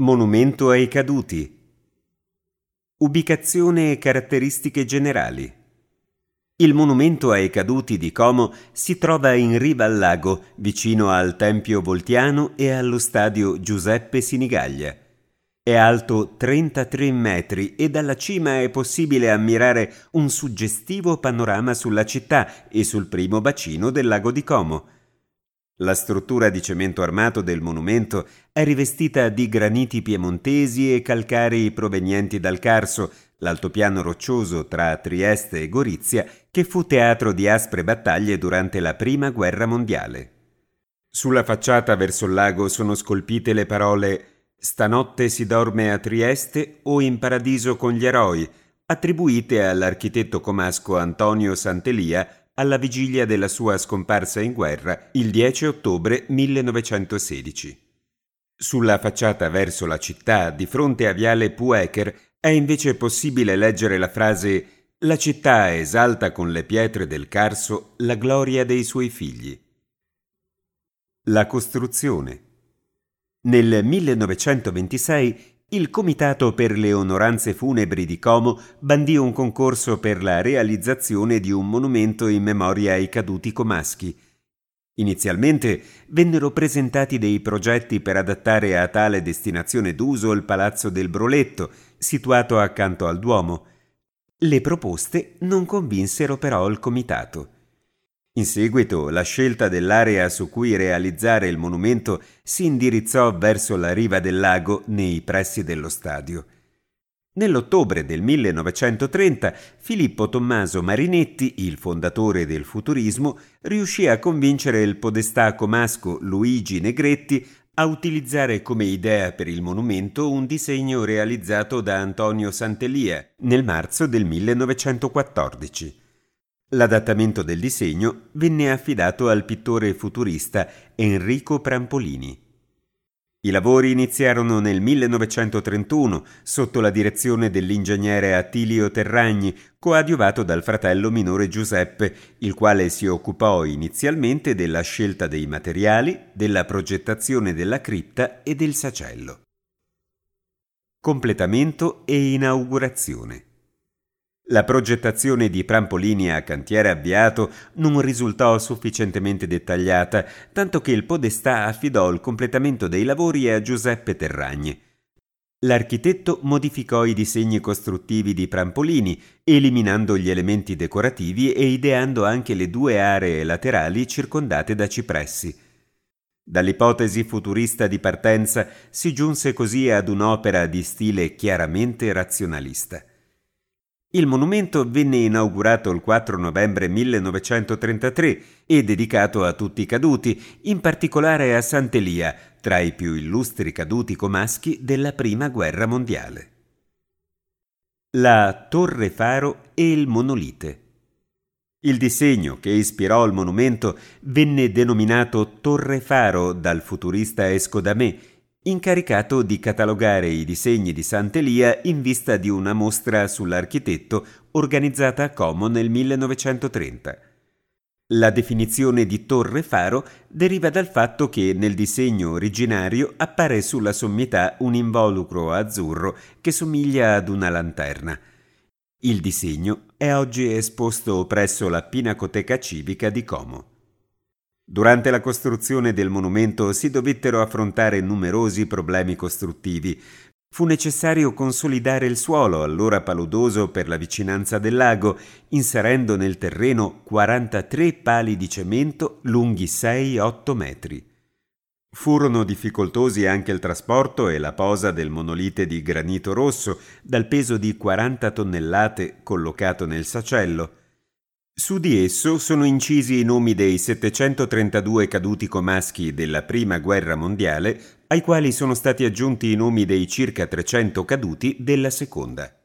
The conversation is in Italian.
Monumento ai caduti. Ubicazione e caratteristiche generali. Il monumento ai caduti di Como si trova in riva al lago, vicino al Tempio Voltiano e allo stadio Giuseppe Sinigaglia. È alto 33 metri e dalla cima è possibile ammirare un suggestivo panorama sulla città e sul primo bacino del lago di Como. La struttura di cemento armato del monumento è rivestita di graniti piemontesi e calcarei provenienti dal Carso, l'altopiano roccioso tra Trieste e Gorizia, che fu teatro di aspre battaglie durante la Prima Guerra Mondiale. Sulla facciata verso il lago sono scolpite le parole Stanotte si dorme a Trieste o in paradiso con gli eroi, attribuite all'architetto comasco Antonio Santelia alla vigilia della sua scomparsa in guerra il 10 ottobre 1916. Sulla facciata verso la città, di fronte a Viale Puecher, è invece possibile leggere la frase La città esalta con le pietre del Carso la gloria dei suoi figli. La costruzione. Nel 1926 il Comitato per le onoranze funebri di Como bandì un concorso per la realizzazione di un monumento in memoria ai caduti comaschi. Inizialmente vennero presentati dei progetti per adattare a tale destinazione d'uso il Palazzo del Broletto, situato accanto al Duomo. Le proposte non convinsero però il Comitato. In seguito la scelta dell'area su cui realizzare il monumento si indirizzò verso la riva del lago nei pressi dello stadio. Nell'ottobre del 1930 Filippo Tommaso Marinetti, il fondatore del futurismo, riuscì a convincere il podestà comasco Luigi Negretti a utilizzare come idea per il monumento un disegno realizzato da Antonio Santelia nel marzo del 1914. L'adattamento del disegno venne affidato al pittore futurista Enrico Prampolini. I lavori iniziarono nel 1931 sotto la direzione dell'ingegnere Attilio Terragni, coadiuvato dal fratello minore Giuseppe, il quale si occupò inizialmente della scelta dei materiali, della progettazione della cripta e del sacello. Completamento e inaugurazione. La progettazione di Prampolini a cantiere avviato non risultò sufficientemente dettagliata, tanto che il Podestà affidò il completamento dei lavori a Giuseppe Terragni. L'architetto modificò i disegni costruttivi di Prampolini, eliminando gli elementi decorativi e ideando anche le due aree laterali circondate da cipressi. Dall'ipotesi futurista di partenza si giunse così ad un'opera di stile chiaramente razionalista. Il monumento venne inaugurato il 4 novembre 1933 e dedicato a tutti i caduti, in particolare a Sant'Elia, tra i più illustri caduti comaschi della Prima Guerra Mondiale. La Torre Faro e il Monolite. Il disegno che ispirò il monumento venne denominato Torre Faro dal futurista Escodamé incaricato di catalogare i disegni di Sant'Elia in vista di una mostra sull'architetto organizzata a Como nel 1930. La definizione di torre faro deriva dal fatto che nel disegno originario appare sulla sommità un involucro azzurro che somiglia ad una lanterna. Il disegno è oggi esposto presso la Pinacoteca Civica di Como. Durante la costruzione del monumento si dovettero affrontare numerosi problemi costruttivi. Fu necessario consolidare il suolo, allora paludoso per la vicinanza del lago, inserendo nel terreno 43 pali di cemento lunghi 6-8 metri. Furono difficoltosi anche il trasporto e la posa del monolite di granito rosso, dal peso di 40 tonnellate collocato nel sacello. Su di esso sono incisi i nomi dei 732 caduti comaschi della Prima Guerra Mondiale, ai quali sono stati aggiunti i nomi dei circa 300 caduti della Seconda.